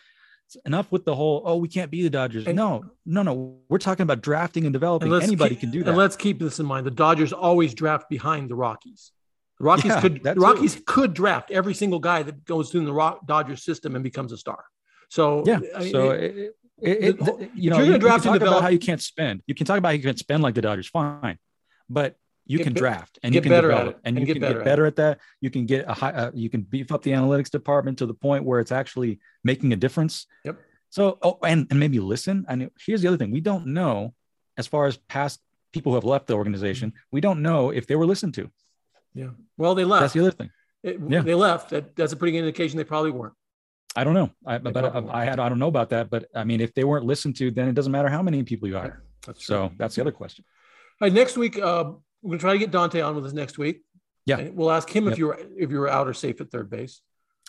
it's enough with the whole oh we can't be the Dodgers. And- no, no, no. We're talking about drafting and developing. And Anybody keep- can do that. And let's keep this in mind: the Dodgers always draft behind the Rockies. The Rockies Yeah, could the. Rockies could draft every single guy that goes through the Rock, Dodgers system and becomes a star. So Yeah. I mean, so it- it, the you know, you're gonna you draft can and develop- about how you can't spend. You can talk about how you can't spend like the Dodgers, fine, but you can be- draft and you can better at develop it, and, and you get can better get at better at that. You can get a high, uh, you can beef up the analytics department to the point where it's actually making a difference. Yep. So, oh, and and maybe listen. And here's the other thing: we don't know, as far as past people who have left the organization, we don't know if they were listened to. Yeah. Well, they left. That's the other thing. It- Yeah. They left. That, that's a pretty good indication they probably weren't. I don't know. I, but I. I had I don't know about that. But I mean, if they weren't listened to, then it doesn't matter how many people you hire. That's. So that's the other question. All right, next week, uh, we're going to try to get Dante on with us next week. Yeah. And we'll ask him Yep. if you were if you were out or safe at third base.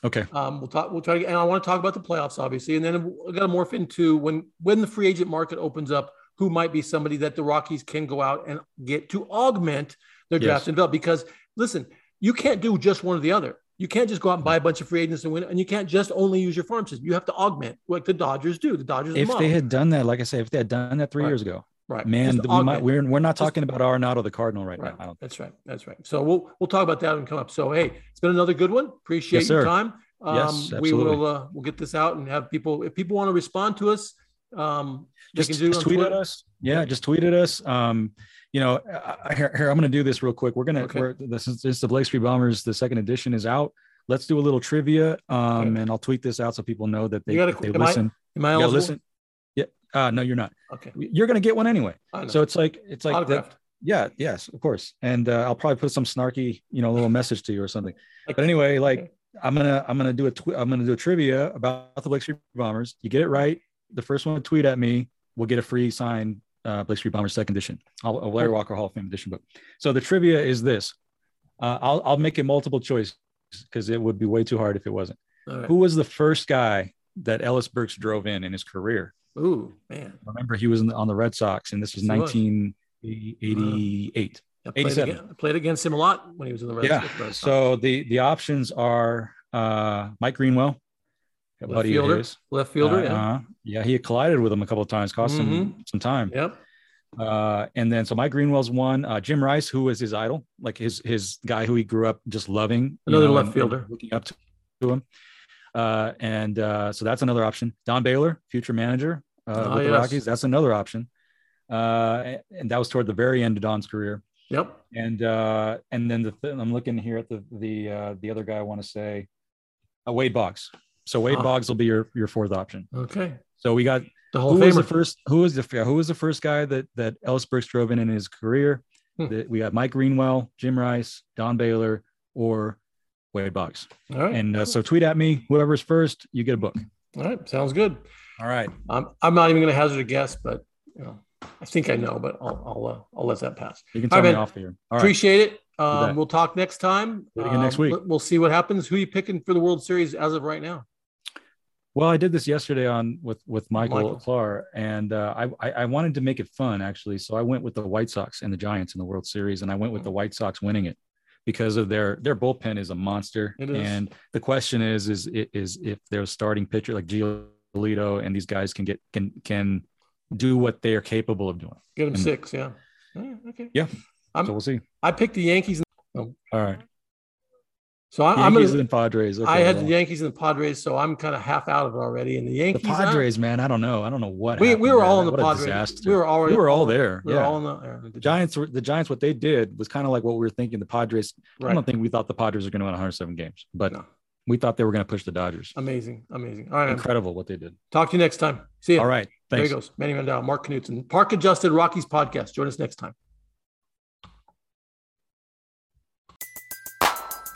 Okay. Um, we'll talk. We'll try to. And I want to talk about the playoffs, obviously, and then we're to morph into when when the free agent market opens up, who might be somebody that the Rockies can go out and get to augment their Yes. draft and develop. Because listen, you can't do just one or the other. You can't just go out and buy a bunch of free agents and win, and you can't just only use your farm system. You have to augment, like the Dodgers do. The Dodgers. are the If they had done that, like I say, if they had done that three Right. years ago, right, man, Just we might, we're we're not Just- talking about Arenado, the Cardinal, right, Right. now. I don't. That's right. That's right. So we'll we'll talk about that when we come up. So hey, it's been another good one. Appreciate Yes, your time. Um, Yes, we will uh, we'll get this out and have people if people want to respond to us, um, just, can do it just tweet Twitter. at us. Yeah, just tweet at us. Um, you know, I, I- here, here, I'm going to do this real quick. We're going to, Okay. this is, this is the Blake Street Bombers. The second edition is out. Let's do a little trivia. Um, Okay. and I'll tweet this out so people know that they, You gotta- that they am I listen. Am I Yeah, eligible? listen. Yeah. Uh, no, you're not. Okay. You're going to get one anyway. So it's like, it's like, that, yeah, yes, of course. And uh, I'll probably put some snarky, you know, little message to you or something. But anyway, like. I'm gonna I'm gonna do a tw- I'm gonna do a trivia about the Blake Street Bombers. You get it right, the first one to tweet at me will get a free signed uh, Blake Street Bombers second edition, a Larry Walker Hall of Fame edition book. So the trivia is this: uh, I'll I'll make it multiple choice because it would be way too hard if it wasn't. Right. Who was the first guy that Ellis Burks drove in in his career? Ooh, man. Remember, he was in the, on the Red Sox, and this was he was. 1988. I played, 87. against, played against him a lot when he was in the Red Yeah. Red Sox. So the the options are uh, Mike Greenwell, Left fielder. left fielder. Uh, yeah. uh, yeah, he collided with him a couple of times, cost him some time. Yep. Uh, and then so Mike Greenwell's one. Uh, Jim Rice, who was his idol, like his his guy who he grew up just loving. you Another left and- fielder. looking up to, to him. Uh, and uh, so that's another option. Don Baylor, future manager uh, Ah, with the. Rockies, that's another option. Uh, and that was toward the very end of Don's career. Yep. And uh, and then the th- I'm looking here at the the uh, the other guy I want to say, uh, Wade Boggs. So Wade Ah. Boggs will be your your fourth option. Okay. So we got The Hall who was the first who was the who was the first guy that that Ellis Burks drove in in his career? Hmm. That we got Mike Greenwell, Jim Rice, Don Baylor, or Wade Boggs. All right. And uh, so tweet at me. Whoever's first, you get a book. All right. Sounds good. All right. I'm, I'm not even going to hazard a guess, but you know, I think I know, but I'll I'll, uh, I'll let that pass. You can All tell right, me man. off here. All right. Appreciate it. Um, we'll talk next time. Again next Um, week. we'll- We'll see what happens. Who you picking for the World Series as of right now? Well, I did this yesterday on with with Michael, Michael. Clark, and uh, I, I wanted to make it fun actually, so I went with the White Sox and the Giants in the World Series, and I went with the White Sox winning it because of their their bullpen is a monster, It is. and the question is is is if their starting pitcher like Giolito and these guys can get can can do what they are capable of doing. Get them And- six. Yeah. Okay. Yeah. I'm- so we'll see. I picked the Yankees. All right, So I, I'm Yankees gonna. and Padres. Okay, I had well, the Yankees and the Padres, so I'm kind of half out of it already. And the the Yankees, I- Padres, man. I don't know. I don't know what we, we were all in the What Padres. We were already. we were all there. We yeah. were all in the, uh, the Giants were the Giants. What they did was kind of like what we were thinking. The Padres. I don't think we thought the Padres were going to win 107 games, but No. we thought they were going to push the Dodgers. Amazing, amazing. All right, man. Incredible what they did. talk to you next time. See you. All right, There he goes. Manny Mandel, Mark Knutson, Park Adjusted Rockies podcast. Join us next time.